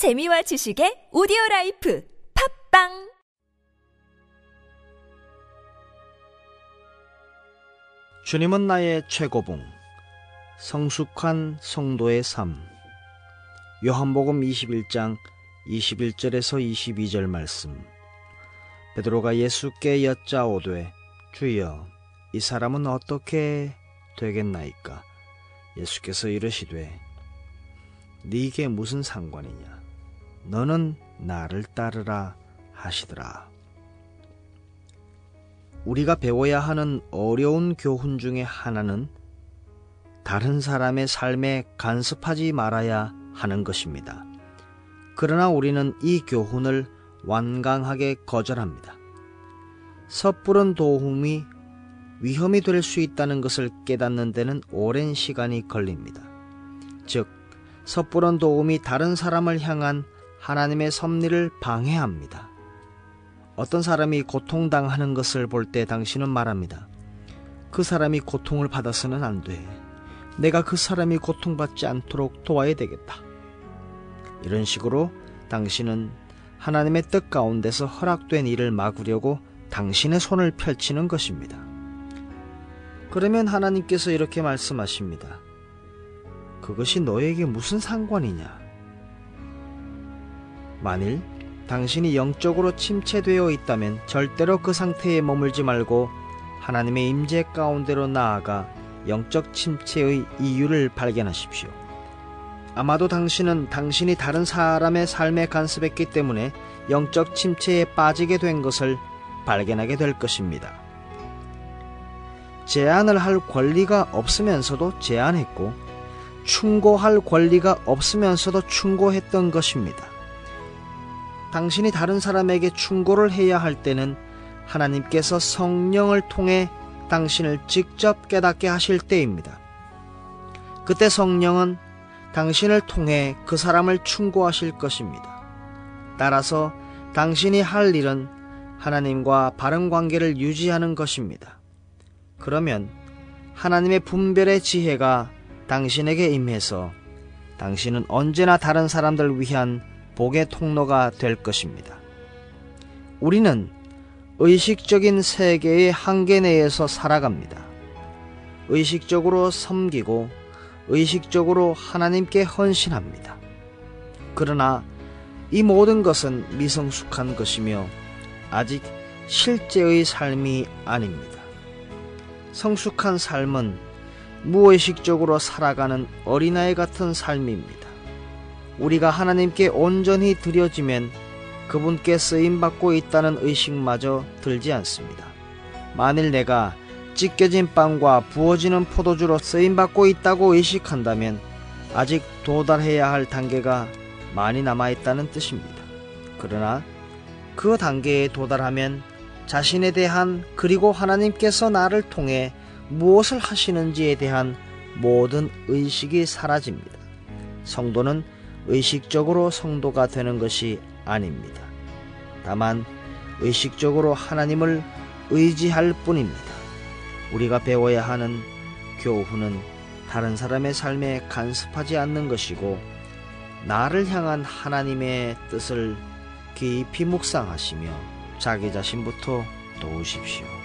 재미와 지식의 오디오 라이프 팟빵! 주님은 나의 최고봉 성숙한 성도의 삶. 요한복음 21장 21절에서 22절 말씀. 베드로가 예수께 여짜오되 주여 이 사람은 어떻게 되겠나이까? 예수께서 이르시되 네게 무슨 상관이냐 너는 나를 따르라 하시더라 우리가 배워야 하는 어려운 교훈 중에 하나는 다른 사람의 삶에 간섭하지 말아야 하는 것입니다. 그러나 우리는 이 교훈을 완강하게 거절합니다. 섣부른 도움이 위험이 될 수 있다는 것을 깨닫는 데는 오랜 시간이 걸립니다. 즉, 섣부른 도움이 다른 사람을 향한 하나님의 섭리를 방해합니다. 어떤 사람이 고통당하는 것을 볼 때 당신은 말합니다. 그 사람이 고통을 받아서는 안 돼. 내가 그 사람이 고통받지 않도록 도와야 되겠다. 이런 식으로 당신은 하나님의 뜻 가운데서 허락된 일을 막으려고 당신의 손을 펼치는 것입니다. 그러면 하나님께서 이렇게 말씀하십니다. 그것이 너에게 무슨 상관이냐? 만일 당신이 영적으로 침체되어 있다면 절대로 그 상태에 머물지 말고 하나님의 임재 가운데로 나아가 영적 침체의 이유를 발견하십시오. 아마도 당신은 당신이 다른 사람의 삶에 간섭했기 때문에 영적 침체에 빠지게 된 것을 발견하게 될 것입니다. 제안을 할 권리가 없으면서도 제안했고 충고할 권리가 없으면서도 충고했던 것입니다. 당신이 다른 사람에게 충고를 해야 할 때는 하나님께서 성령을 통해 당신을 직접 깨닫게 하실 때입니다. 그때 성령은 당신을 통해 그 사람을 충고하실 것입니다. 따라서 당신이 할 일은 하나님과 바른 관계를 유지하는 것입니다. 그러면 하나님의 분별의 지혜가 당신에게 임해서 당신은 언제나 다른 사람들 위한 복의 통로가 될 것입니다. 우리는 의식적인 세계의 한계 내에서 살아갑니다. 의식적으로 섬기고 의식적으로 하나님께 헌신합니다. 그러나 이 모든 것은 미성숙한 것이며 아직 실제의 삶이 아닙니다. 성숙한 삶은 무의식적으로 살아가는 어린아이 같은 삶입니다. 우리가 하나님께 온전히 드려지면 그분께 쓰임받고 있다는 의식마저 들지 않습니다. 만일 내가 찢겨진 빵과 부어지는 포도주로 쓰임받고 있다고 의식한다면 아직 도달해야 할 단계가 많이 남아있다는 뜻입니다. 그러나 그 단계에 도달하면 자신에 대한 그리고 하나님께서 나를 통해 무엇을 하시는지에 대한 모든 의식이 사라집니다. 성도는 의식적으로 성도가 되는 것이 아닙니다. 다만 의식적으로 하나님을 의지할 뿐입니다. 우리가 배워야 하는 교훈은 다른 사람의 삶에 간섭하지 않는 것이고 나를 향한 하나님의 뜻을 깊이 묵상하시며 자기 자신부터 도우십시오.